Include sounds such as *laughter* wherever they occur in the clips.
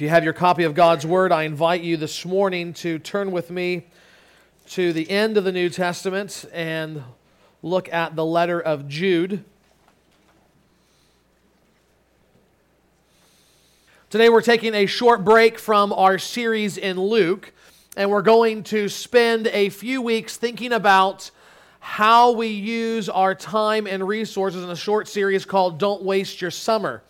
If you have your copy of God's Word, I invite you this morning to turn with me to the end of the New Testament and look at the letter of Jude. Today we're taking a short break from our series in Luke, and we're going to spend a few weeks thinking about how we use our time and resources in a short series called Don't Waste Your Summer.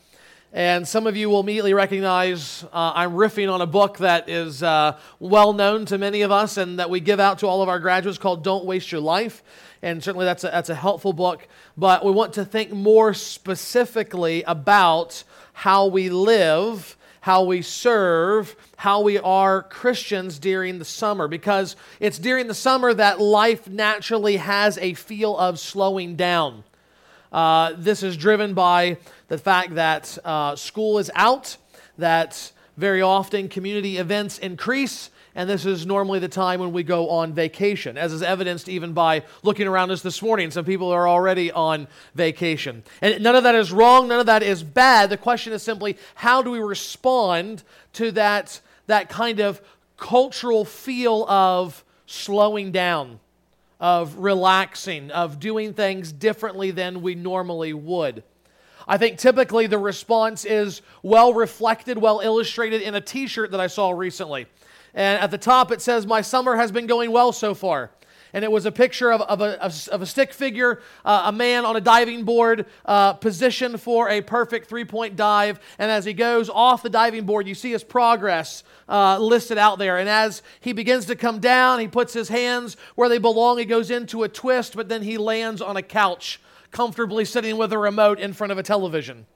And some of you will immediately recognize uh, I'm riffing on a book that is uh, well known to many of us and that we give out to all of our graduates called Don't Waste Your Life. And certainly that's a, that's a helpful book. But we want to think more specifically about how we live, how we serve, how we are Christians during the summer. Because it's during the summer that life naturally has a feel of slowing down. Uh, this is driven by the fact that uh, school is out, that very often community events increase, and this is normally the time when we go on vacation, as is evidenced even by looking around us this morning. Some people are already on vacation. And none of that is wrong, none of that is bad. The question is simply how do we respond to that, that kind of cultural feel of slowing down? Of relaxing, of doing things differently than we normally would. I think typically the response is well reflected, well illustrated in a t shirt that I saw recently. And at the top it says, My summer has been going well so far and it was a picture of, of, a, of a stick figure, uh, a man on a diving board, uh, positioned for a perfect three point dive. And as he goes off the diving board, you see his progress uh, listed out there. And as he begins to come down, he puts his hands where they belong. He goes into a twist, but then he lands on a couch, comfortably sitting with a remote in front of a television.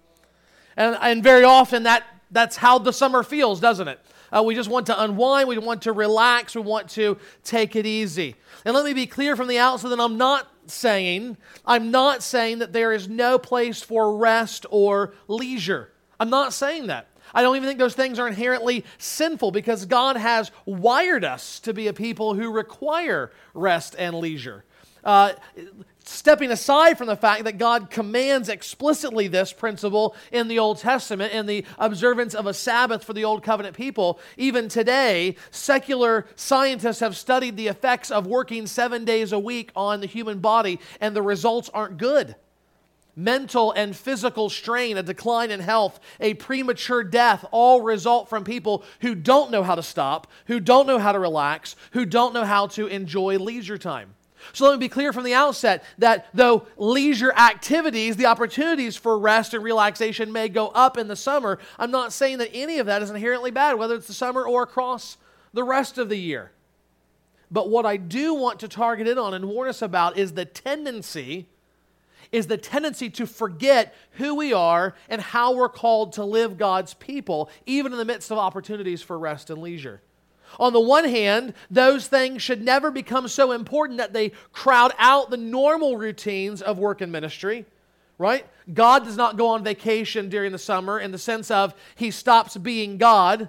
And, and very often that, that's how the summer feels, doesn't it? Uh, we just want to unwind. We want to relax. We want to take it easy. And let me be clear from the outset that I'm not saying, I'm not saying that there is no place for rest or leisure. I'm not saying that. I don't even think those things are inherently sinful because God has wired us to be a people who require rest and leisure. Uh, stepping aside from the fact that God commands explicitly this principle in the Old Testament in the observance of a Sabbath for the Old Covenant people, even today, secular scientists have studied the effects of working seven days a week on the human body, and the results aren't good. Mental and physical strain, a decline in health, a premature death all result from people who don't know how to stop, who don't know how to relax, who don't know how to enjoy leisure time. So let me be clear from the outset that though leisure activities, the opportunities for rest and relaxation may go up in the summer, I'm not saying that any of that is inherently bad, whether it's the summer or across the rest of the year. But what I do want to target in on and warn us about is the tendency is the tendency to forget who we are and how we're called to live God's people even in the midst of opportunities for rest and leisure. On the one hand, those things should never become so important that they crowd out the normal routines of work and ministry, right? God does not go on vacation during the summer in the sense of he stops being God.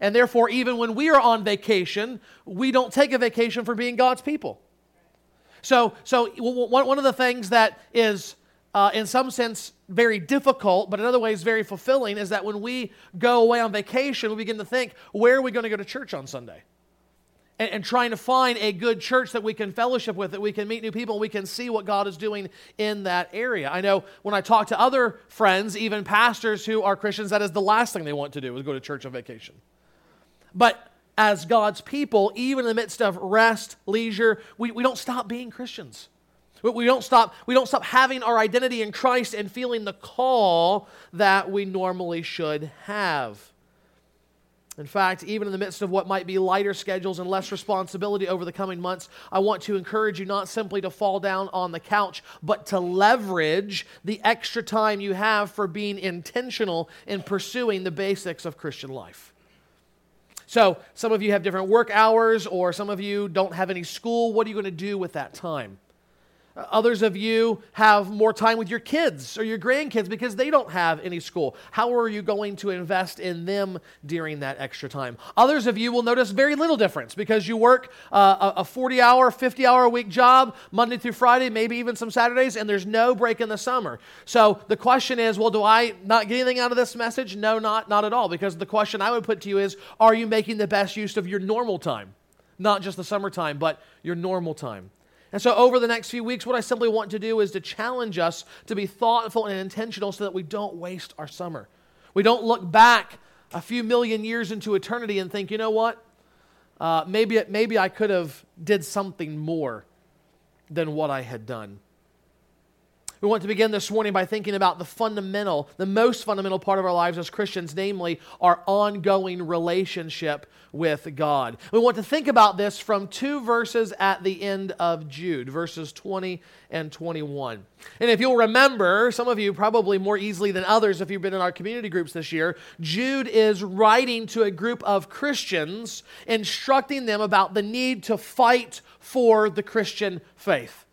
And therefore, even when we are on vacation, we don't take a vacation for being God's people. So, so one of the things that is uh, in some sense, very difficult, but in other ways, very fulfilling, is that when we go away on vacation, we begin to think, where are we going to go to church on Sunday? And, and, trying to find a good church that we can fellowship with, that we can meet new people, we can see what God is doing in that area. I know when I talk to other friends, even pastors who are Christians, that is the last thing they want to do is go to church on vacation. But as God's people, even in the midst of rest, leisure, we, we don't stop being Christians. We don't stop, we don't stop having our identity in Christ and feeling the call that we normally should have. In fact, even in the midst of what might be lighter schedules and less responsibility over the coming months, I want to encourage you not simply to fall down on the couch, but to leverage the extra time you have for being intentional in pursuing the basics of Christian life. So, some of you have different work hours, or some of you don't have any school. What are you going to do with that time? Others of you have more time with your kids or your grandkids because they don't have any school. How are you going to invest in them during that extra time? Others of you will notice very little difference because you work uh, a 40 hour, 50 hour a week job, Monday through Friday, maybe even some Saturdays, and there's no break in the summer. So the question is well, do I not get anything out of this message? No, not, not at all. Because the question I would put to you is are you making the best use of your normal time? Not just the summertime, but your normal time. And so, over the next few weeks, what I simply want to do is to challenge us to be thoughtful and intentional so that we don't waste our summer. We don't look back a few million years into eternity and think, you know what? Uh, maybe, maybe I could have did something more than what I had done. We want to begin this morning by thinking about the fundamental, the most fundamental part of our lives as Christians, namely our ongoing relationship with God. We want to think about this from two verses at the end of Jude, verses 20 and 21. And if you'll remember, some of you probably more easily than others, if you've been in our community groups this year, Jude is writing to a group of Christians, instructing them about the need to fight for the Christian faith.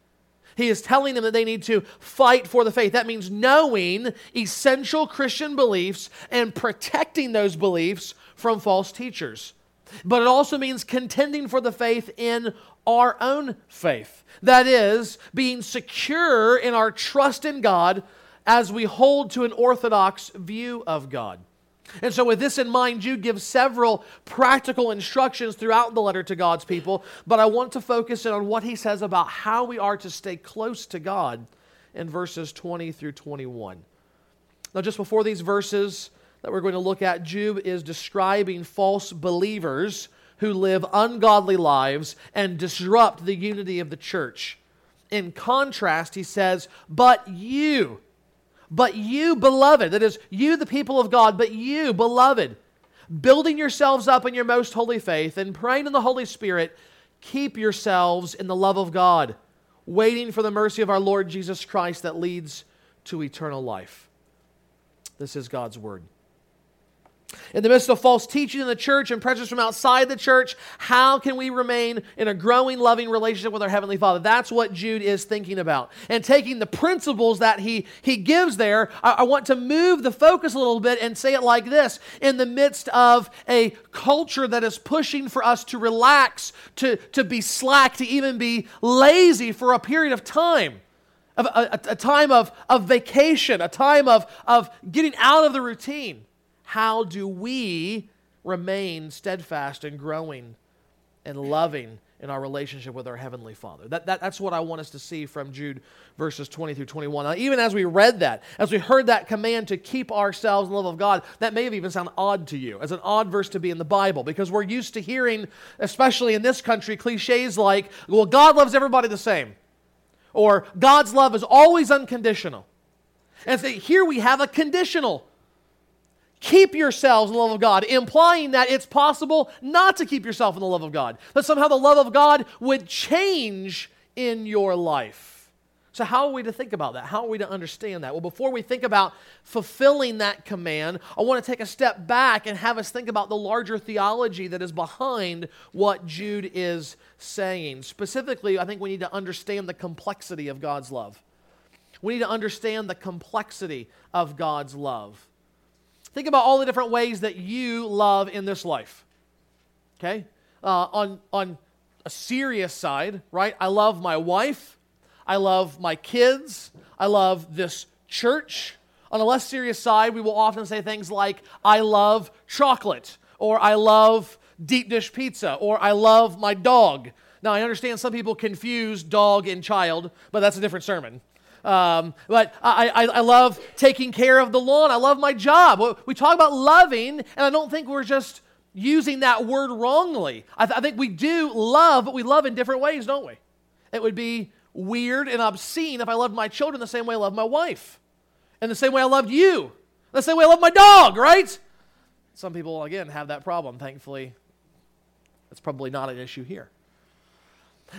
He is telling them that they need to fight for the faith. That means knowing essential Christian beliefs and protecting those beliefs from false teachers. But it also means contending for the faith in our own faith. That is, being secure in our trust in God as we hold to an orthodox view of God. And so, with this in mind, Jude gives several practical instructions throughout the letter to God's people, but I want to focus in on what he says about how we are to stay close to God in verses 20 through 21. Now, just before these verses that we're going to look at, Jude is describing false believers who live ungodly lives and disrupt the unity of the church. In contrast, he says, But you, but you, beloved, that is, you, the people of God, but you, beloved, building yourselves up in your most holy faith and praying in the Holy Spirit, keep yourselves in the love of God, waiting for the mercy of our Lord Jesus Christ that leads to eternal life. This is God's word. In the midst of false teaching in the church and pressures from outside the church, how can we remain in a growing, loving relationship with our Heavenly Father? That's what Jude is thinking about. And taking the principles that he, he gives there, I, I want to move the focus a little bit and say it like this In the midst of a culture that is pushing for us to relax, to, to be slack, to even be lazy for a period of time. A, a, a time of, of vacation, a time of, of getting out of the routine how do we remain steadfast and growing and loving in our relationship with our Heavenly Father? That, that, that's what I want us to see from Jude verses 20 through 21. Now, even as we read that, as we heard that command to keep ourselves in the love of God, that may have even sounded odd to you, as an odd verse to be in the Bible, because we're used to hearing, especially in this country, cliches like, well, God loves everybody the same, or God's love is always unconditional. And so here we have a conditional keep yourselves in the love of God, implying that it's possible not to keep yourself in the love of God. That somehow the love of God would change in your life. So, how are we to think about that? How are we to understand that? Well, before we think about fulfilling that command, I want to take a step back and have us think about the larger theology that is behind what Jude is saying. Specifically, I think we need to understand the complexity of God's love. We need to understand the complexity of God's love. Think about all the different ways that you love in this life. Okay? Uh, on, on a serious side, right? I love my wife. I love my kids. I love this church. On a less serious side, we will often say things like, I love chocolate, or I love deep dish pizza, or I love my dog. Now, I understand some people confuse dog and child, but that's a different sermon. Um, but I, I, I love taking care of the lawn. I love my job. We talk about loving, and I don't think we're just using that word wrongly. I, th- I think we do love, but we love in different ways, don't we? It would be weird and obscene if I loved my children the same way I love my wife, and the same way I loved you, the same way I love my dog, right? Some people, again, have that problem. Thankfully, that's probably not an issue here.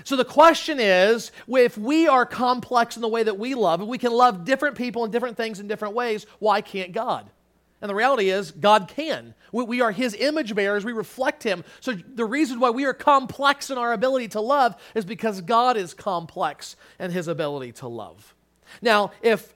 So the question is if we are complex in the way that we love, and we can love different people and different things in different ways, why can't God? And the reality is, God can. We, we, are His image bearers. We reflect Him. So the reason why we are complex in our ability to love is because God is complex in His ability to love. Now, if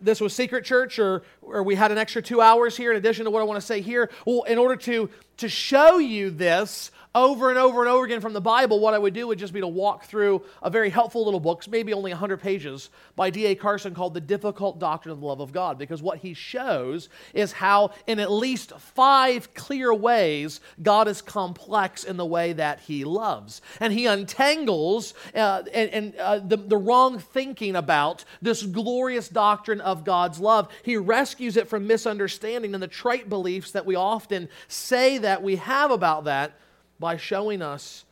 this was secret church or, or we had an extra two hours here in addition to what I want to say here, well, in order to, to show you this, over and over and over again from the Bible, what I would do would just be to walk through a very helpful little book, maybe only 100 pages, by D.A. Carson called The Difficult Doctrine of the Love of God. Because what he shows is how, in at least five clear ways, God is complex in the way that he loves. And he untangles uh, and, and uh, the, the wrong thinking about this glorious doctrine of God's love. He rescues it from misunderstanding and the trite beliefs that we often say that we have about that by showing us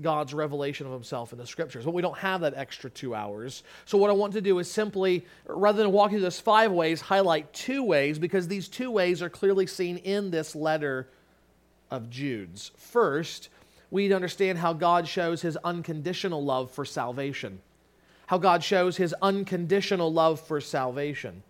God's revelation of himself in the scriptures. But we don't have that extra two hours. So, what I want to do is simply, rather than walking through this five ways, highlight two ways because these two ways are clearly seen in this letter of Jude's. First, we need to understand how God shows his unconditional love for salvation. How God shows his unconditional love for salvation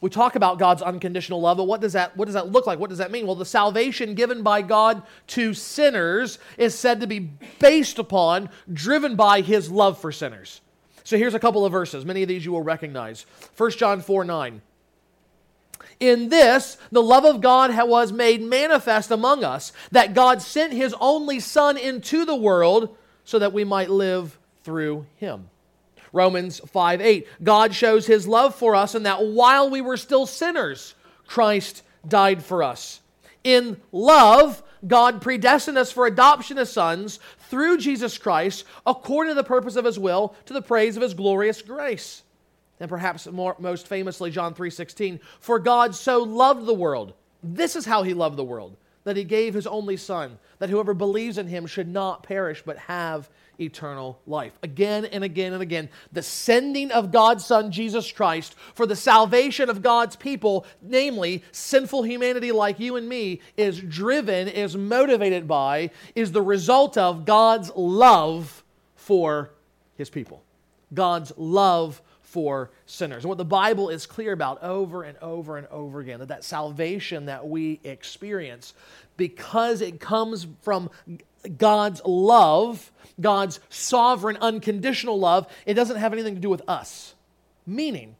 we talk about God's unconditional love, but what does that what does that look like? What does that mean? Well, the salvation given by God to sinners is said to be based upon, driven by his love for sinners. So here's a couple of verses. Many of these you will recognize. 1 John 4 9. In this, the love of God was made manifest among us, that God sent his only Son into the world so that we might live through him. Romans 5 8. God shows his love for us in that while we were still sinners, Christ died for us. In love, God predestined us for adoption as sons through Jesus Christ, according to the purpose of his will, to the praise of his glorious grace. And perhaps more, most famously, John 3:16, for God so loved the world. This is how he loved the world, that he gave his only son, that whoever believes in him should not perish but have eternal life. Again and again and again, the sending of God's Son, Jesus Christ, for the salvation of God's people, namely sinful humanity like you and me, is driven, is motivated by, is the result of God's love for his people. God's love for sinners. And what the Bible is clear about over and over and over again that that salvation that we experience because it comes from God's love, God's sovereign, unconditional love, it doesn't have anything to do with us. Meaning,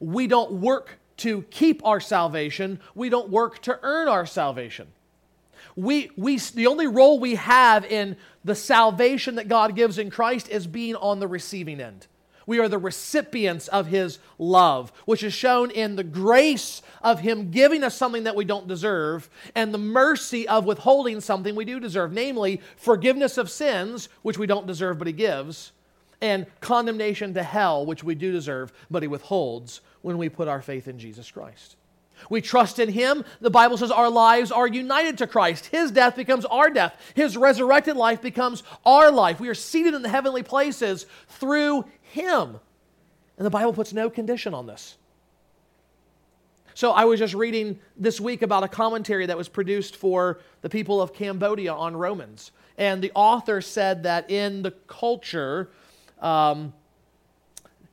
we don't work to keep our salvation, we don't work to earn our salvation. We, we, the only role we have in the salvation that God gives in Christ is being on the receiving end. We are the recipients of His love, which is shown in the grace of Him giving us something that we don't deserve and the mercy of withholding something we do deserve, namely forgiveness of sins, which we don't deserve but He gives, and condemnation to hell, which we do deserve but He withholds when we put our faith in Jesus Christ. We trust in Him. The Bible says our lives are united to Christ. His death becomes our death. His resurrected life becomes our life. We are seated in the heavenly places through him. And the Bible puts no condition on this. So I was just reading this week about a commentary that was produced for the people of Cambodia on Romans. And the author said that in the culture, um,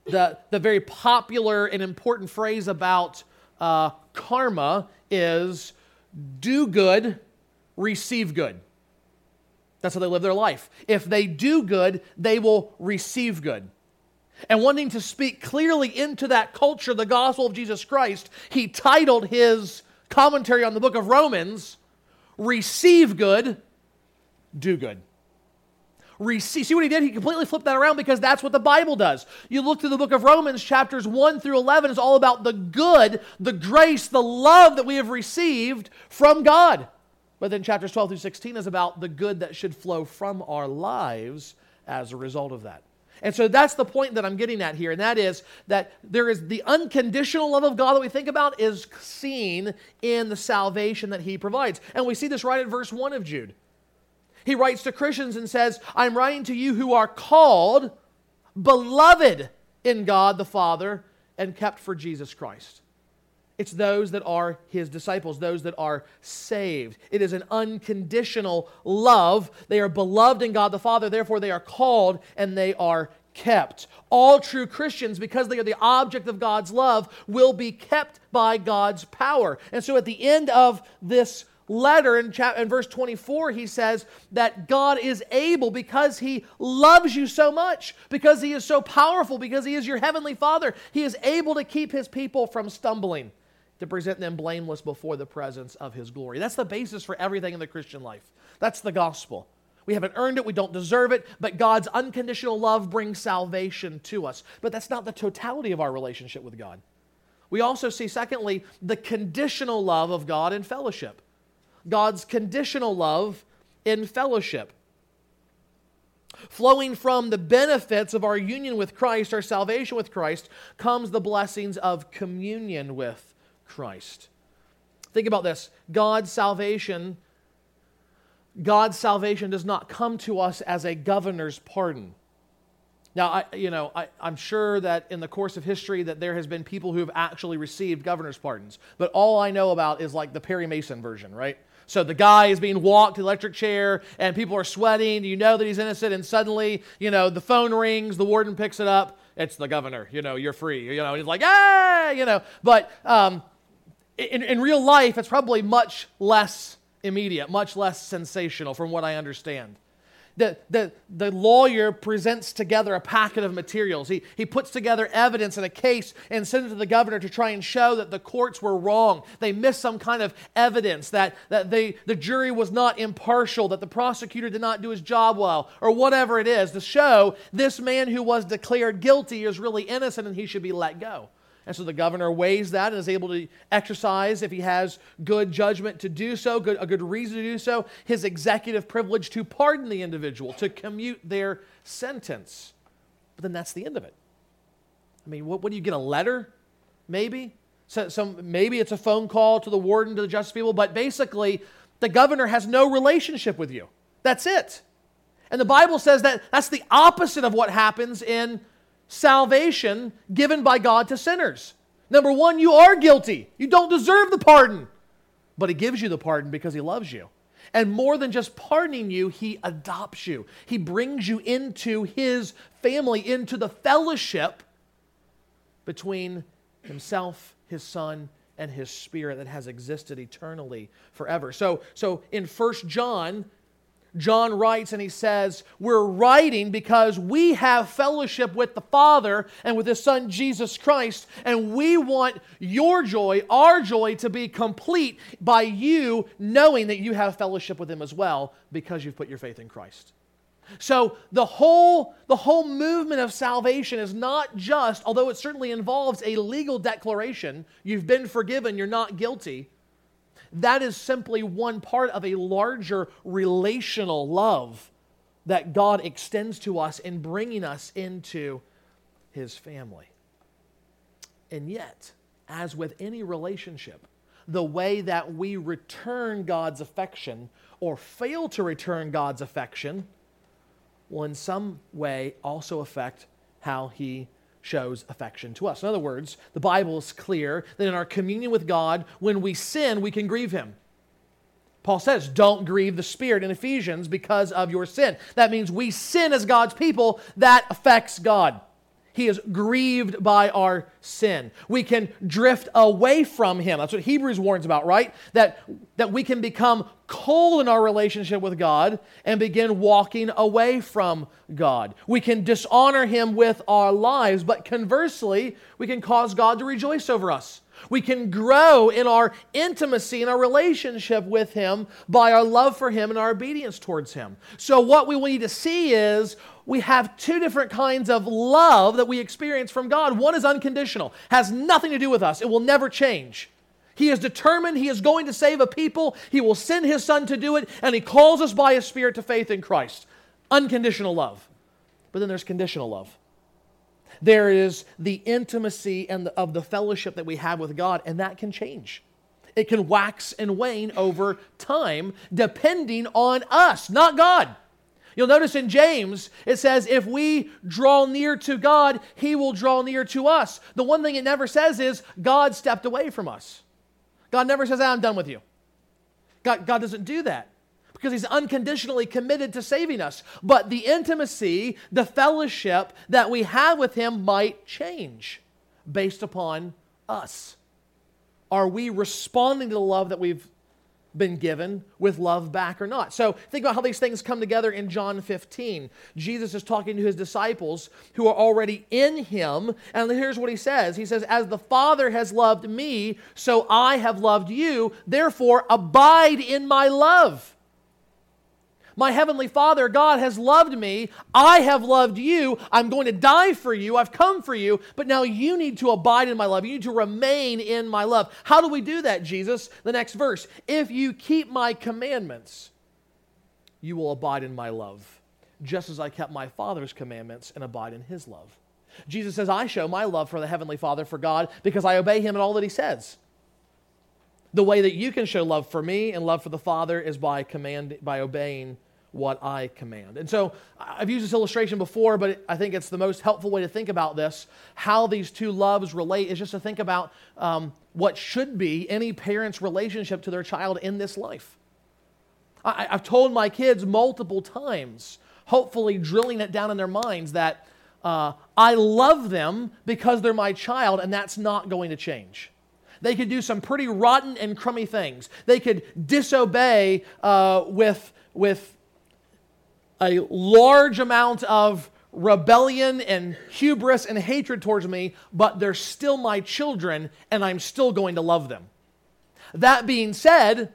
the, the very popular and important phrase about uh, karma is do good, receive good. That's how they live their life. If they do good, they will receive good and wanting to speak clearly into that culture, the gospel of Jesus Christ, he titled his commentary on the book of Romans, Receive Good, Do Good. Receive. See what he did? He completely flipped that around because that's what the Bible does. You look through the book of Romans, chapters 1 through 11 is all about the good, the grace, the love that we have received from God. But then chapters 12 through 16 is about the good that should flow from our lives as a result of that. And so that's the point that I'm getting at here, and that is that there is the unconditional love of God that we think about is seen in the salvation that He provides. And we see this right at verse 1 of Jude. He writes to Christians and says, I'm writing to you who are called, beloved in God the Father, and kept for Jesus Christ. It's those that are his disciples, those that are saved. It is an unconditional love. They are beloved in God the Father, therefore, they are called and they are kept. All true Christians, because they are the object of God's love, will be kept by God's power. And so at the end of this letter in, chapter, in verse 24, he says that God is able because he loves you so much, because he is so powerful, because he is your heavenly Father. He is able to keep his people from stumbling, to present them blameless before the presence of his glory. That's the basis for everything in the Christian life. That's the gospel. We haven't earned it, we don't deserve it, but God's unconditional love brings salvation to us. But that's not the totality of our relationship with God. We also see, secondly, the conditional love of God in fellowship. God's conditional love in fellowship. Flowing from the benefits of our union with Christ, our salvation with Christ, comes the blessings of communion with Christ. Think about this God's salvation God's salvation does not come to us as a governor's pardon. Now, I, you know, I, am sure that in the course of history that there has been people who have actually received governor's pardons, but all I know about is like the Perry Mason version, right? So the guy is being walked to the electric chair, and people are sweating. You know that he's innocent, and suddenly, you know, the phone rings, the warden picks it up. It's the governor. You know, you're free. You know, he's like, hey, you know. But um, in, in real life, it's probably much less immediate, much less sensational, from what I understand. The, the, the lawyer presents together a packet of materials. He, he puts together evidence in a case and sends it to the governor to try and show that the courts were wrong. They missed some kind of evidence, that, that they, the jury was not impartial, that the prosecutor did not do his job well, or whatever it is, to show this man who was declared guilty is really innocent and he should be let go. And so the governor weighs that and is able to exercise, if he has good judgment to do so, good, a good reason to do so, his executive privilege to pardon the individual, to commute their sentence. But then that's the end of it. I mean, what, what do you get? A letter? Maybe? So, some, maybe it's a phone call to the warden, to the justice people, but basically, the governor has no relationship with you. That's it. And the Bible says that that's the opposite of what happens in salvation given by God to sinners. Number one, you are guilty. You don't deserve the pardon, but He gives you the pardon because He loves you. And more than just pardoning you, He adopts you. He brings you into His family, into the fellowship between Himself, His Son, and His Spirit that has existed eternally forever. So, so in First John, John writes and he says, We're writing because we have fellowship with the Father and with His Son Jesus Christ, and we want your joy, our joy, to be complete by you knowing that you have fellowship with Him as well because you've put your faith in Christ. So the whole, the whole movement of salvation is not just, although it certainly involves a legal declaration, you've been forgiven, you're not guilty that is simply one part of a larger relational love that God extends to us in bringing us into his family. And yet, as with any relationship, the way that we return God's affection or fail to return God's affection will in some way also affect how he shows affection to us. In other words, the Bible is clear that in our communion with God, when we sin, we can grieve Him. Paul says, don't grieve the Spirit in Ephesians because of your sin. That means we sin as God's people, that affects God. He is grieved by our sin. We can drift away from Him. That's what Hebrews warns about, right? That, that we can become cold in our relationship with God and begin walking away from God. We can dishonor Him with our lives, but conversely, we can cause God to rejoice over us. We can grow in our intimacy and our relationship with Him by our love for Him and our obedience towards Him. So, what we need to see is we have two different kinds of love that we experience from God. One is unconditional, has nothing to do with us, it will never change. He is determined, He is going to save a people, He will send His Son to do it, and He calls us by His Spirit to faith in Christ. Unconditional love. But then there's conditional love. There is the intimacy and the, of the fellowship that we have with God, and that can change. It can wax and wane over time depending on us, not God. You'll notice in James, it says, if we draw near to God, he will draw near to us. The one thing it never says is, God stepped away from us. God never says, I'm done with you. God, God doesn't do that. Because he's unconditionally committed to saving us. But the intimacy, the fellowship that we have with him might change based upon us. Are we responding to the love that we've been given with love back or not. So think about how these things come together in John 15. Jesus is talking to his disciples who are already in him. And here's what he says He says, As the Father has loved me, so I have loved you. Therefore, abide in my love. My heavenly Father, God, has loved me. I have loved you. I'm going to die for you. I've come for you. But now you need to abide in my love. You need to remain in my love. How do we do that, Jesus? The next verse. If you keep my commandments, you will abide in my love, just as I kept my Father's commandments and abide in his love. Jesus says, I show my love for the heavenly Father, for God, because I obey him in all that he says. The way that you can show love for me and love for the Father is by command by obeying what I command. And so I've used this illustration before, but I think it's the most helpful way to think about this. How these two loves relate is just to think about um, what should be any parent's relationship to their child in this life. I, have told my kids multiple times, hopefully drilling it down in their minds, that uh, I love them because they're my child, and that's not going to change. They could do some pretty rotten and crummy things. They could disobey uh, with, with a large amount of rebellion and hubris and hatred towards me, but they're still my children and I'm still going to love them. That being said,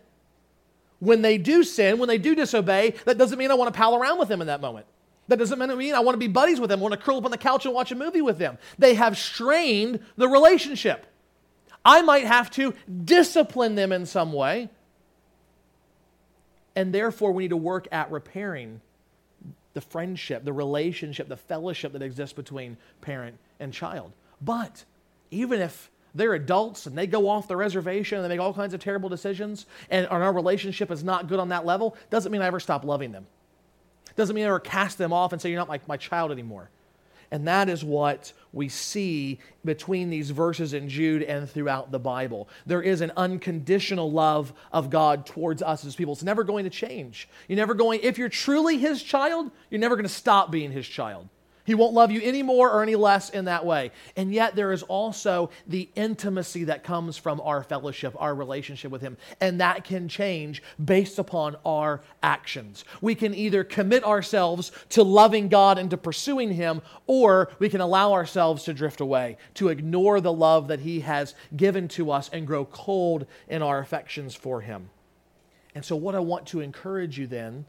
when they do sin, when they do disobey, that doesn't mean I want to pal around with them in that moment. That doesn't mean I want to be buddies with them, I want to curl up on the couch and watch a movie with them. They have strained the relationship. I might have to discipline them in some way. And therefore, we need to work at repairing the friendship, the relationship, the fellowship that exists between parent and child. But even if they're adults and they go off the reservation and they make all kinds of terrible decisions and our relationship is not good on that level, doesn't mean I ever stop loving them. Doesn't mean I ever cast them off and say, You're not like my child anymore. And that is what we see between these verses in Jude and throughout the Bible. There is an unconditional love of God towards us as people. It's never going to change. You're never going, if you're truly His child, you're never going to stop being His child. He won't love you any more or any less in that way. And yet, there is also the intimacy that comes from our fellowship, our relationship with Him. And that can change based upon our actions. We can either commit ourselves to loving God and to pursuing Him, or we can allow ourselves to drift away, to ignore the love that He has given to us and grow cold in our affections for Him. And so, what I want to encourage you then,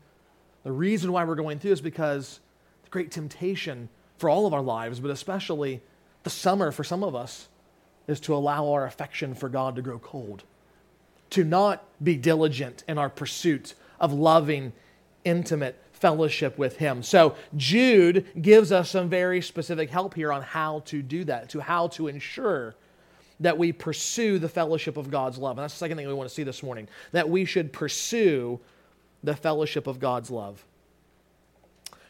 the reason why we're going through is because great temptation for all of our lives, but especially the summer for some of us, is to allow our affection for God to grow cold, to not be diligent in our pursuit of loving, intimate fellowship with Him. So, Jude gives us some very specific help here on how to do that, to how to ensure that we pursue the fellowship of God's love. And that's the second thing we want to see this morning that we should pursue the fellowship of God's love.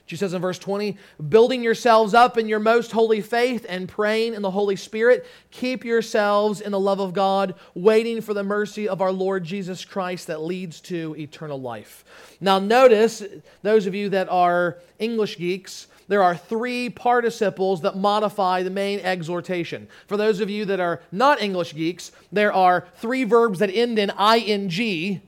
She says in verse 20, building yourselves up in your most holy faith and praying in the Holy Spirit, keep yourselves in the love of God, waiting for the mercy of our Lord Jesus Christ that leads to eternal life. Now, notice, those of you that are English geeks, there are three participles that modify the main exhortation. For those of you that are not English geeks, there are three verbs that end in ing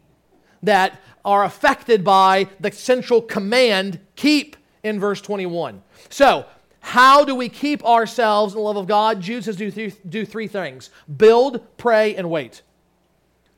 that are affected by the central command keep in verse 21. So, how do we keep ourselves in the love of God? Jude says do, th- do three things build, pray, and wait.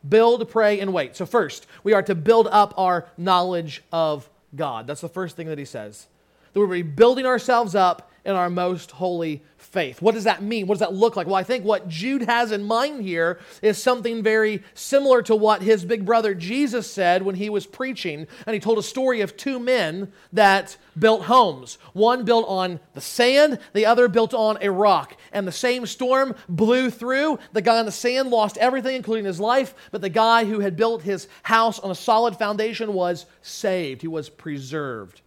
Build, pray, and wait. So, first, we are to build up our knowledge of God. That's the first thing that he says. That we're building ourselves up in our most holy faith. What does that mean? What does that look like? Well, I think what Jude has in mind here is something very similar to what his big brother Jesus said when he was preaching. And he told a story of two men that built homes. One built on the sand, the other built on a rock. And the same storm blew through. The guy on the sand lost everything, including his life. But the guy who had built his house on a solid foundation was saved, he was preserved.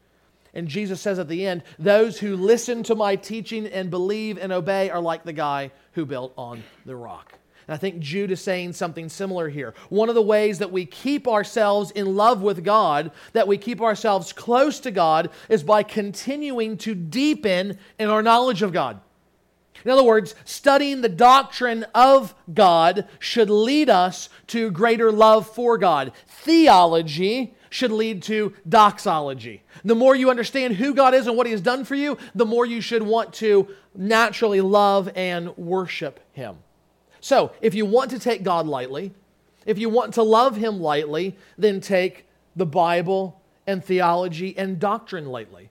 And Jesus says at the end, Those who listen to my teaching and believe and obey are like the guy who built on the rock. And I think Jude is saying something similar here. One of the ways that we keep ourselves in love with God, that we keep ourselves close to God, is by continuing to deepen in our knowledge of God. In other words, studying the doctrine of God should lead us to greater love for God. Theology should lead to doxology. The more you understand who God is and what He has done for you, the more you should want to naturally love and worship Him. So, if you want to take God lightly, if you want to love Him lightly, then take the Bible and theology and doctrine lightly.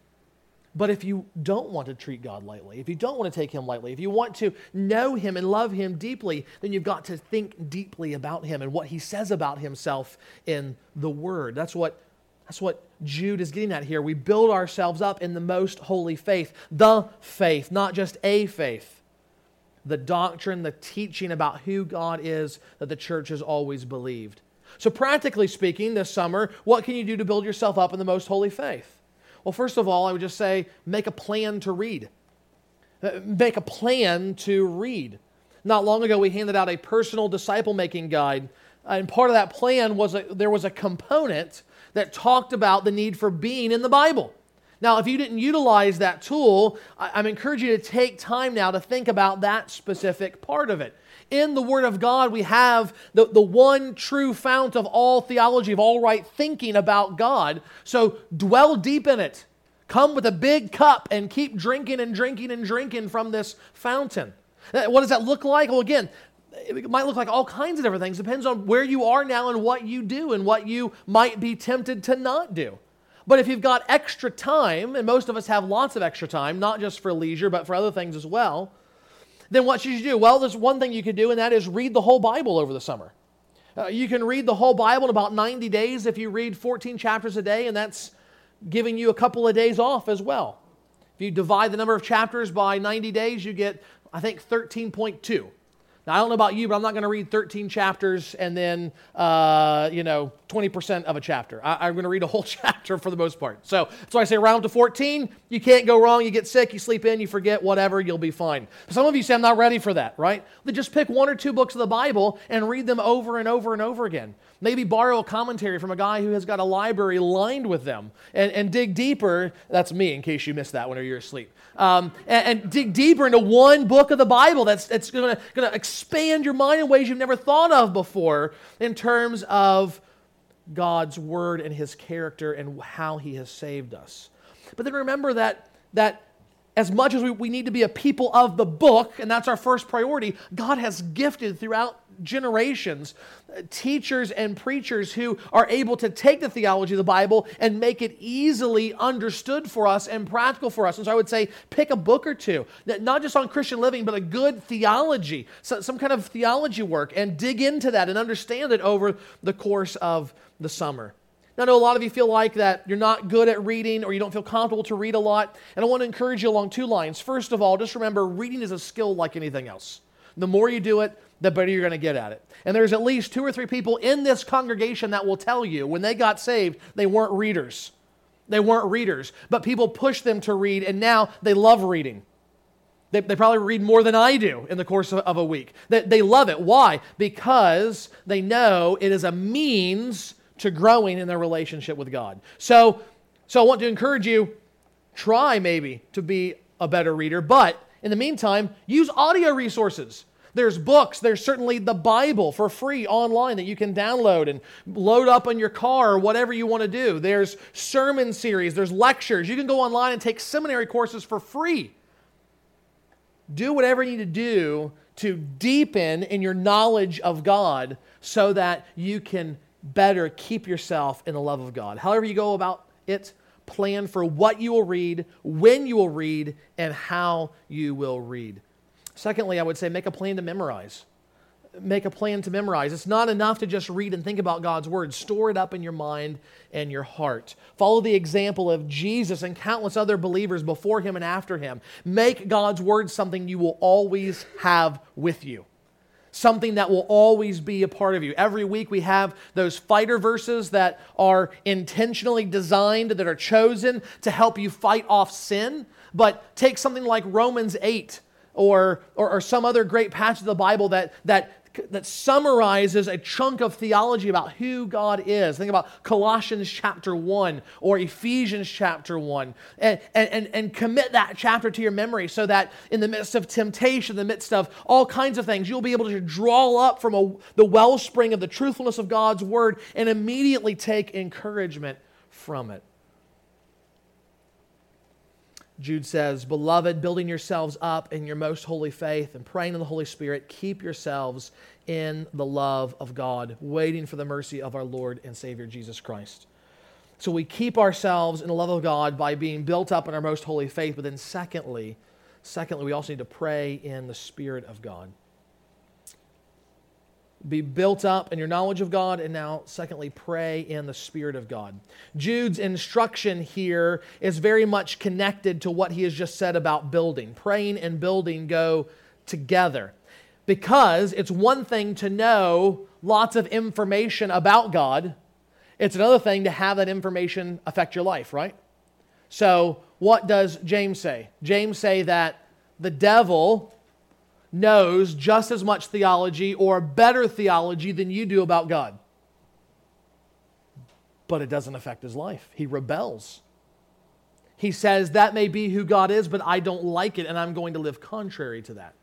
But if you don't want to treat God lightly, if you don't want to take Him lightly, if you want to know Him and love Him deeply, then you've got to think deeply about Him and what He says about Himself in the Word. That's what, that's what Jude is getting at here. We build ourselves up in the most holy faith, the faith, not just a faith. The doctrine, the teaching about who God is that the church has always believed. So, practically speaking, this summer, what can you do to build yourself up in the most holy faith? Well, first of all, I would just say make a plan to read. Uh, make a plan to read. Not long ago, we handed out a personal disciple making guide. And part of that plan was a, there was a component that talked about the need for being in the Bible. Now, if you didn't utilize that tool, I'm encouraging you to take time now to think about that specific part of it. In the Word of God, we have the, the one true fount of all theology, of all right thinking about God. So dwell deep in it. Come with a big cup and keep drinking and drinking and drinking from this fountain. Uh, what does that look like? Well, again, it might look like all kinds of different things. Depends on where you are now and what you do and what you might be tempted to not do. But if you've got extra time, and most of us have lots of extra time, not just for leisure, but for other things as well, then what should you do? Well, there's one thing you could do, and that is read the whole Bible over the summer. Uh, you can read the whole Bible in about 90 days if you read 14 chapters a day, and that's giving you a couple of days off as well. If you divide the number of chapters by 90 days, you get, I think, 13.2. Now, I don't know about you, but I'm not going to read 13 chapters and then, uh, you know, 20% of a chapter. I, am going to read a *laughs* whole chapter for the most part. So that's why I say round to 14. You can't go wrong. You get sick, you sleep in, you forget, whatever, you'll be fine. Some of you say, I'm not ready for that, right? Then just pick one or two books of the Bible and read them over and over and over again. Maybe borrow a commentary from a guy who has got a library lined with them and, and dig deeper. That's me, in case you missed that when you're asleep. Um, and, and, dig deeper into one book of the Bible that's, that's going to expand your mind in ways you've never thought of before in terms of God's word and his character and how he has saved us. But then remember that, that as much as we, we need to be a people of the book, and that's our first priority, God has gifted throughout generations teachers and preachers who are able to take the theology of the Bible and make it easily understood for us and practical for us. And so I would say pick a book or two, not just on Christian living, but a good theology, some kind of theology work, and dig into that and understand it over the course of the summer. Now, I know a lot of you feel like that you're not good at reading or you don't feel comfortable to read a lot. And I want to encourage you along two lines. First of all, just remember reading is a skill like anything else. The more you do it, the better you're going to get at it. And there's at least two or three people in this congregation that will tell you when they got saved, they weren't readers. They weren't readers, but people pushed them to read, and now they love reading. They, they probably read more than I do in the course of, of a week. They, they love it. Why? Because they know it is a means to growing in their relationship with God. So, so I want to encourage you try maybe to be a better reader, but in the meantime, use audio resources. There's books, there's certainly the Bible for free online that you can download and load up on your car or whatever you want to do. There's sermon series, there's lectures. You can go online and take seminary courses for free. Do whatever you need to do to deepen in your knowledge of God so that you can better keep yourself in the love of God. However, you go about it, plan for what you will read, when you will read, and how you will read. Secondly, I would say make a plan to memorize. Make a plan to memorize. It's not enough to just read and think about God's word. Store it up in your mind and your heart. Follow the example of Jesus and countless other believers before him and after him. Make God's word something you will always have with you something that will always be a part of you. Every week we have those fighter verses that are intentionally designed, that are chosen to help you fight off sin. But take something like Romans 8 or, or, or some other great passage of the Bible that, that that summarizes a chunk of theology about who God is. Think about Colossians chapter 1 or Ephesians chapter 1 and, and, and commit that chapter to your memory so that in the midst of temptation, in the midst of all kinds of things, you'll be able to draw up from a, the wellspring of the truthfulness of God's word and immediately take encouragement from it. Jude says, Beloved, building yourselves up in your most holy faith and praying in the Holy Spirit, keep yourselves in the love of God, waiting for the mercy of our Lord and Savior Jesus Christ. So we keep ourselves in the love of God by being built up in our most holy faith, but then secondly, secondly, we also need to pray in the Spirit of God be built up in your knowledge of God, and now, secondly, pray in the Spirit of God. Jude's instruction here is very much connected to what he has just said about building. Praying and building go together because it's one thing to know lots of information about God, it's another thing to have that information affect your life, right? So, what does James say? James say that the devil knows just as much theology or better theology than you do about God. But it doesn't affect his life. He rebels. He says, That may be who God is, but I don't like it, and I'm going to live contrary to that.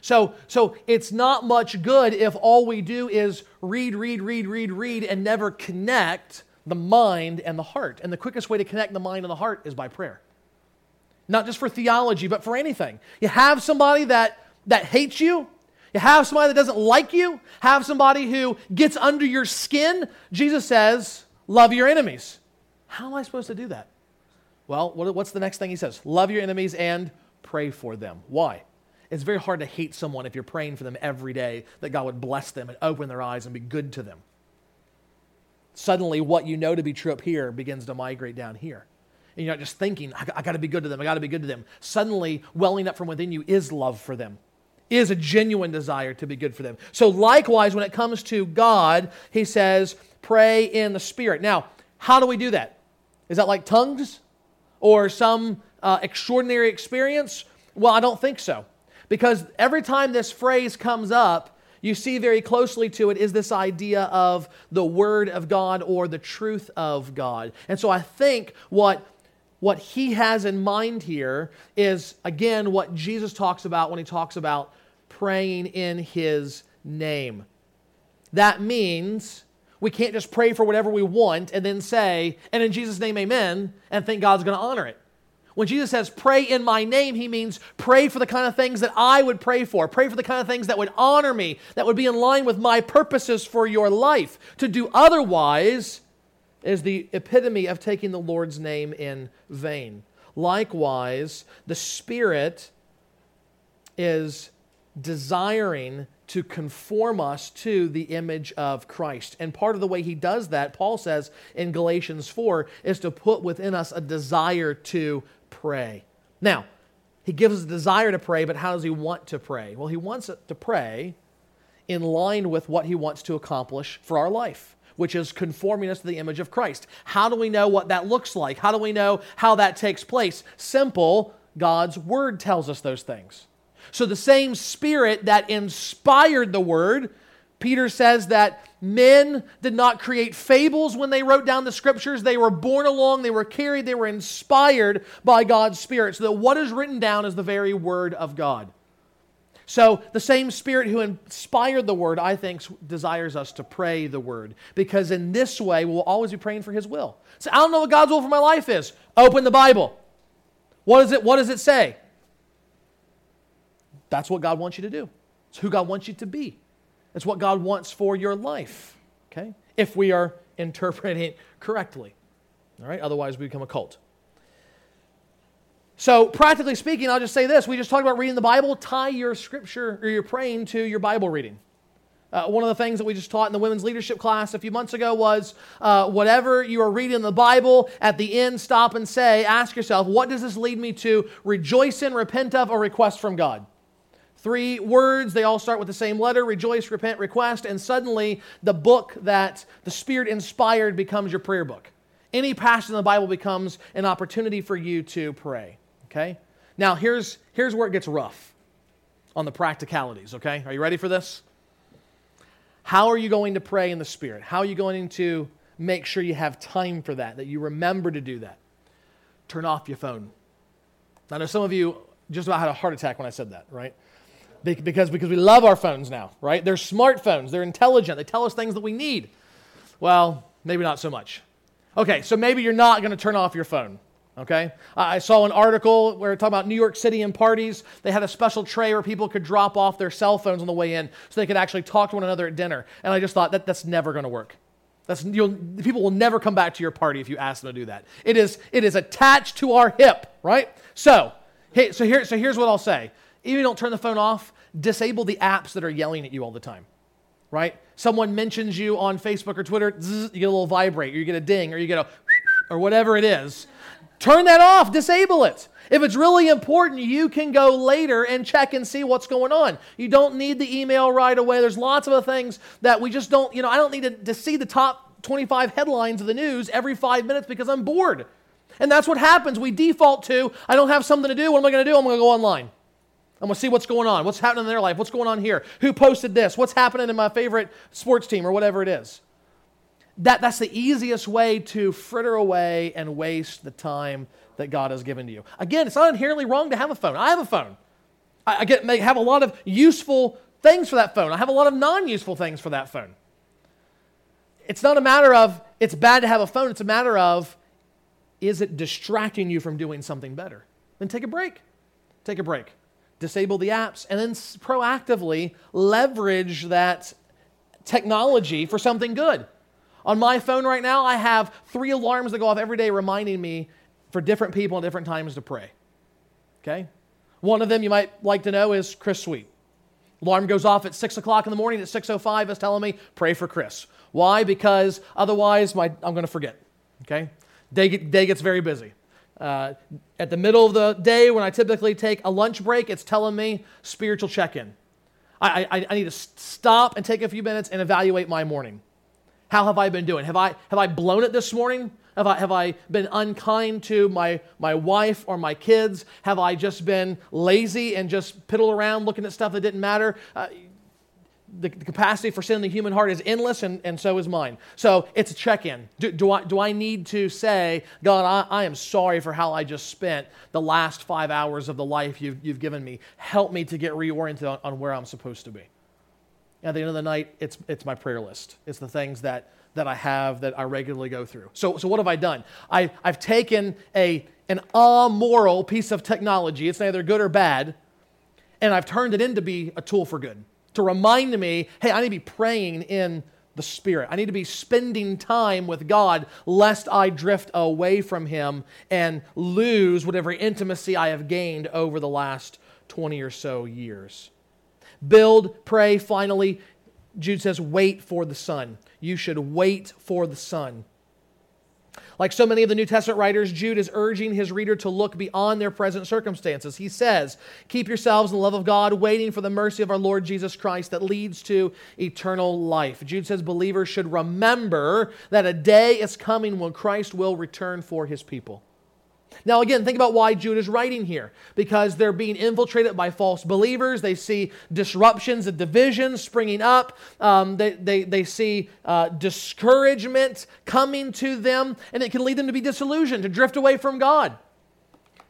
So, so it's not much good if all we do is read, read, read, read, read, and never connect the mind and the heart. And the quickest way to connect the mind and the heart is by prayer. Not just for theology, but for anything. You have somebody that that hates you, you have somebody that doesn't like you, have somebody who gets under your skin, Jesus says, love your enemies. How am I supposed to do that? Well, what's the next thing he says? Love your enemies and pray for them. Why? It's very hard to hate someone if you're praying for them every day that God would bless them and open their eyes and be good to them. Suddenly, what you know to be true up here begins to migrate down here. And you're not just thinking, I, I got to be good to them, I got to be good to them. Suddenly, welling up from within you is love for them is a genuine desire to be good for them. So, likewise, when it comes to God, he says, pray in the Spirit. Now, how do we do that? Is that like tongues or some uh, extraordinary experience? Well, I don't think so. Because every time this phrase comes up, you see very closely to it is this idea of the Word of God or the truth of God. And so I think what what he has in mind here is, again, what Jesus talks about when he talks about praying in his name. That means we can't just pray for whatever we want and then say, and in Jesus' name, amen, and think God's going to honor it. When Jesus says, pray in my name, he means pray for the kind of things that I would pray for. Pray for the kind of things that would honor me, that would be in line with my purposes for your life. To do otherwise is the epitome of taking the Lord's name in vain. Likewise, the Spirit is desiring to conform us to the image of Christ. And part of the way he does that, Paul says in Galatians 4, is to put within us a desire to pray. Now, he gives us a desire to pray, but how does he want to pray? Well, he wants to pray in line with what he wants to accomplish for our life which is conforming us to the image of Christ. How do we know what that looks like? How do we know how that takes place? Simple, God's word tells us those things. So the same spirit that inspired the word, Peter says that men did not create fables when they wrote down the scriptures. They were borne along, they were carried, they were inspired by God's spirit. So that what is written down is the very word of God. So, the same Spirit who inspired the Word, I think, desires us to pray the Word. Because in this way, we'll always be praying for His will. So, I don't know what God's will for my life is. Open the Bible. What, is it, what does it say? That's what God wants you to do. It's who God wants you to be. It's what God wants for your life. Okay? If we are *laughs* interpreting it correctly. All right? Otherwise, we become a cult. So, practically speaking, I'll just say this. We just talked about reading the Bible. Tie your scripture or your praying to your Bible reading. Uh, one of the things that we just taught in the women's leadership class a few months ago was uh, whatever you are reading in the Bible, at the end, stop and say, ask yourself, what does this lead me to rejoice in, repent of, or request from God? Three words, they all start with the same letter rejoice, repent, request, and suddenly the book that the Spirit inspired becomes your prayer book. Any passage in the Bible becomes an opportunity for you to pray. Okay? Now, here's, here's where it gets rough on the practicalities, okay? Are you ready for this? How are you going to pray in the Spirit? How are you going to make sure you have time for that, that you remember to do that? Turn off your phone. I know some of you just about had a heart attack when I said that, right? Because, because we love our phones now, right? They're smartphones, they're intelligent, they tell us things that we need. Well, maybe not so much. Okay, so maybe you're not going to turn off your phone. Okay? I saw an article where talked about New York City and parties. They had a special tray where people could drop off their cell phones on the way in so they could actually talk to one another at dinner. And I just thought that that's never going to work. That's, you'll, people will never come back to your party if you ask them to do that. It is, it is attached to our hip, right? So, hey, so, here, so here's what I'll say. Even don't turn the phone off, disable the apps that are yelling at you all the time, right? Someone mentions you on Facebook or Twitter, zzz, you get a little vibrate, or you get a ding, or you get a, *laughs* or whatever it is. Turn that off, disable it. If it's really important, you can go later and check and see what's going on. You don't need the email right away. There's lots of other things that we just don't, you know, I don't need to, to see the top 25 headlines of the news every five minutes because I'm bored. And that's what happens. We default to, I don't have something to do. What am I going to do? I'm going to go online. I'm going to see what's going on. What's happening in their life? What's going on here? Who posted this? What's happening in my favorite sports team or whatever it is? that, that's the easiest way to fritter away and waste the time that God has given to you. Again, it's not inherently wrong to have a phone. I have a phone. I, I get, may have a lot of useful things for that phone. I have a lot of non useful things for that phone. It's not a matter of it's bad to have a phone, it's a matter of is it distracting you from doing something better? Then take a break. Take a break. Disable the apps and then proactively leverage that technology for something good. On my phone right now, I have three alarms that go off every day reminding me for different people at different times to pray. Okay? One of them you might like to know is Chris Sweet. Alarm goes off at 6 o'clock in the morning. At 6.05 is telling me, pray for Chris. Why? Because otherwise my, I'm going to forget. Okay? Day, day gets very busy. Uh, at the middle of the day, when I typically take a lunch break, it's telling me spiritual check in. I, I, I, need to stop and take a few minutes and evaluate my morning. How have I been doing? Have I, have I blown it this morning? Have I, have I been unkind to my, my wife or my kids? Have I just been lazy and just piddle around looking at stuff that didn't matter? Uh, the, the, capacity for sin in the human heart is endless, and, and so is mine. So it's a check in. Do, do, I, do I need to say, God, I, I am sorry for how I just spent the last five hours of the life you've, you've given me? Help me to get reoriented on, on where I'm supposed to be. At the end of the night, it's, it's my prayer list. It's the things that, that I have that I regularly go through. So, so what have I done? I, I've taken a, an amoral piece of technology, it's neither good or bad, and I've turned it into be a tool for good. To remind me, hey, I need to be praying in the Spirit. I need to be spending time with God lest I drift away from Him and lose whatever intimacy I have gained over the last 20 or so years. Build, pray. Finally, Jude says, wait for the Son. You should wait for the Son. Like so many of the New Testament writers, Jude is urging his reader to look beyond their present circumstances. He says, Keep yourselves in the love of God, waiting for the mercy of our Lord Jesus Christ that leads to eternal life. Jude says believers should remember that a day is coming when Christ will return for his people. Now, again, think about why Jude is writing here. Because they're being infiltrated by false believers. They see disruptions and divisions springing up. Um, they, they, they see uh, discouragement coming to them, and it can lead them to be disillusioned, to drift away from God.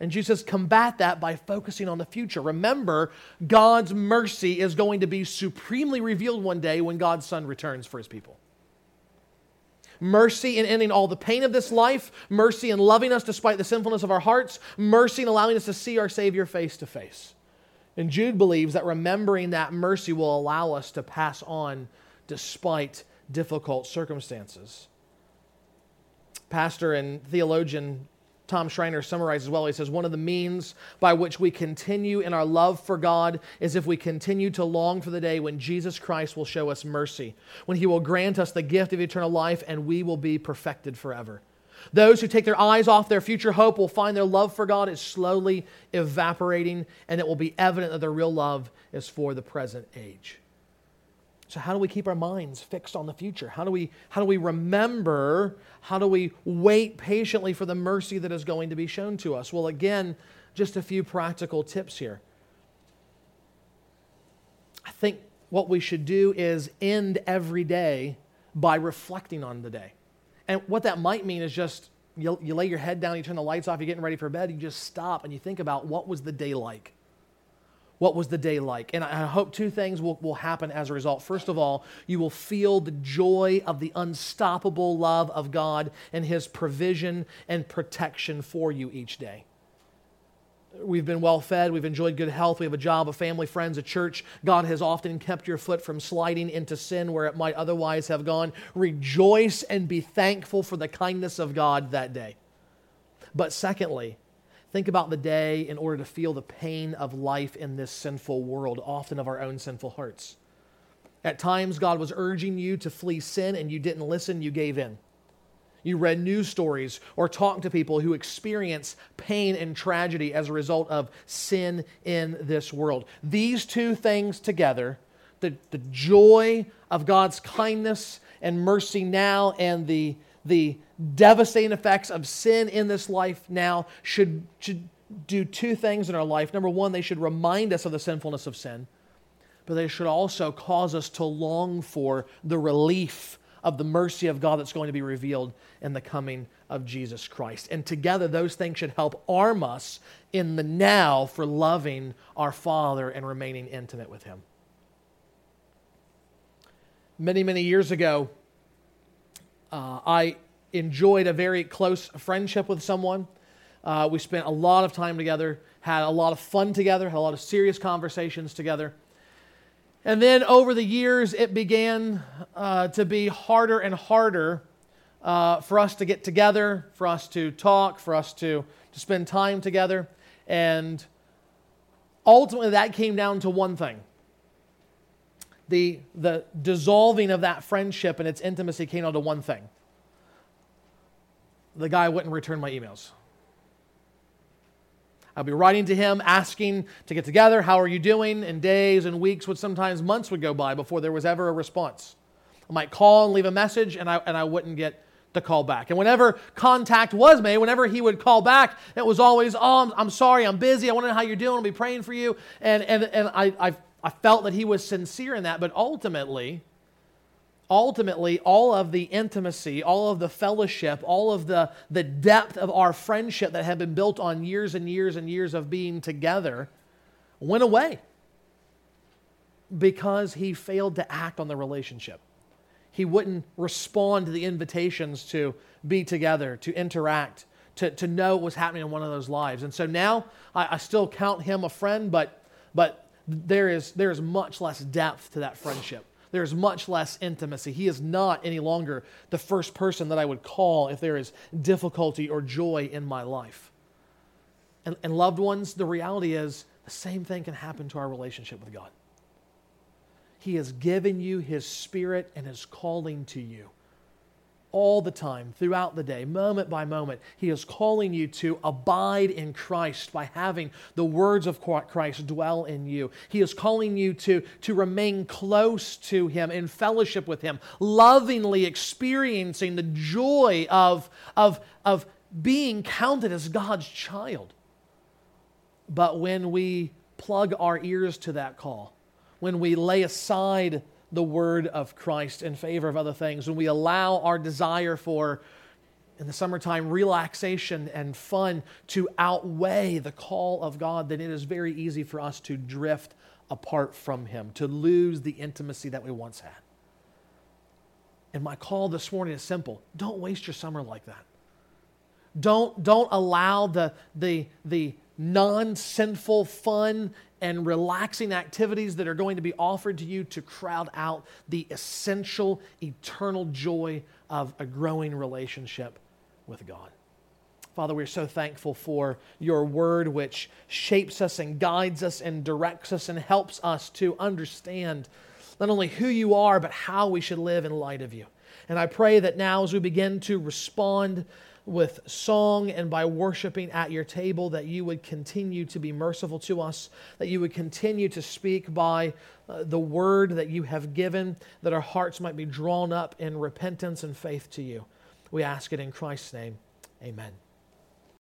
And Jude says, combat that by focusing on the future. Remember, God's mercy is going to be supremely revealed one day when God's Son returns for his people mercy in ending all the pain of this life, mercy in loving us despite the sinfulness of our hearts, mercy in allowing us to see our Savior face to face. And Jude believes that remembering that mercy will allow us to pass on despite difficult circumstances. Pastor and theologian Tom Schreiner summarizes well. He says, One of the means by which we continue in our love for God is if we continue to long for the day when Jesus Christ will show us mercy, when he will grant us the gift of eternal life, and we will be perfected forever. Those who take their eyes off their future hope will find their love for God is slowly evaporating, and it will be evident that their real love is for the present age. So, how do we keep our minds fixed on the future? How do we, how do we remember? How do we wait patiently for the mercy that is going to be shown to us? Well, again, just a few practical tips here. I think what we should do is end every day by reflecting on the day. And what that might mean is just you, you lay your head down, you turn the lights off, you're getting ready for bed, you just stop and you think about what was the day like? What was the day like? And I hope two things will, will happen as a result. First of all, you will feel the joy of the unstoppable love of God and His provision and protection for you each day. We've been well fed. We've enjoyed good health. We have a job, a family, friends, a church. God has often kept your foot from sliding into sin where it might otherwise have gone. Rejoice and be thankful for the kindness of God that day. But secondly, think about the day in order to feel the pain of life in this sinful world, often of our own sinful hearts. At times, God was urging you to flee sin and you didn't listen, you gave in. You read news stories or talked to people who experience pain and tragedy as a result of sin in this world. These two things together, the, the joy of God's kindness and mercy now and the, the devastating effects of sin in this life now, should, should do two things in our life. Number one, they should remind us of the sinfulness of sin, but they should also cause us to long for the relief of the mercy of God that's going to be revealed in the coming of Jesus Christ. And together, those things should help arm us in the now for loving our Father and remaining intimate with Him. Many, many years ago, uh, I enjoyed a very close friendship with someone. Uh, we spent a lot of time together, had a lot of fun together, had a lot of serious conversations together. And then over the years, it began uh, to be harder and harder uh, for us to get together, for us to talk, for us to, to spend time together. And ultimately, that came down to one thing the, the dissolving of that friendship and its intimacy came down to one thing the guy wouldn't return my emails. I'd be writing to him, asking to get together. How are you doing? And days and weeks would sometimes months would go by before there was ever a response. I might call and leave a message, and I, and I wouldn't get the call back. And whenever contact was made, whenever he would call back, it was always, oh, I'm, I'm sorry, I'm busy. I want to know how you're doing. I'll be praying for you. And, and, and I, I, I felt that he was sincere in that. But ultimately, ultimately, all of the intimacy, all of the fellowship, all of the, the depth of our friendship that had been built on years and years and years of being together went away because he failed to act on the relationship. He wouldn't respond to the invitations to be together, to interact, to, to know what was happening in one of those lives. And so now I, I still count him a friend, but, but there, is, there is much less depth to that friendship there's much less intimacy. He is not any longer the first person that I would call if there is difficulty or joy in my life. And, and loved ones, the reality is the same thing can happen to our relationship with God. He has given you His Spirit and is calling to you all the time, throughout the day, moment by moment. He is calling you to abide in Christ by having the words of Christ dwell in you. He is calling you to, to remain close to Him, in fellowship with Him, lovingly experiencing the joy of, of, of being counted as God's child. But when we plug our ears to that call, when we lay aside the word of Christ in favor of other things, when we allow our desire for, in the summertime, relaxation and fun to outweigh the call of God, then it is very easy for us to drift apart from Him, to lose the intimacy that we once had. And my call this morning is simple don't waste your summer like that. Don't, don't allow the, the, the non sinful fun and relaxing activities that are going to be offered to you to crowd out the essential, eternal joy of a growing relationship with God. Father, we're so thankful for your word, which shapes us and guides us and directs us and helps us to understand not only who you are, but how we should live in light of you. And I pray that now, as we begin to respond with song and by worshiping at your table, that you would continue to be merciful to us, that you would continue to speak by uh, the word that you have given, that our hearts might be drawn up in repentance and faith to you. We ask it in Christ's name. Amen.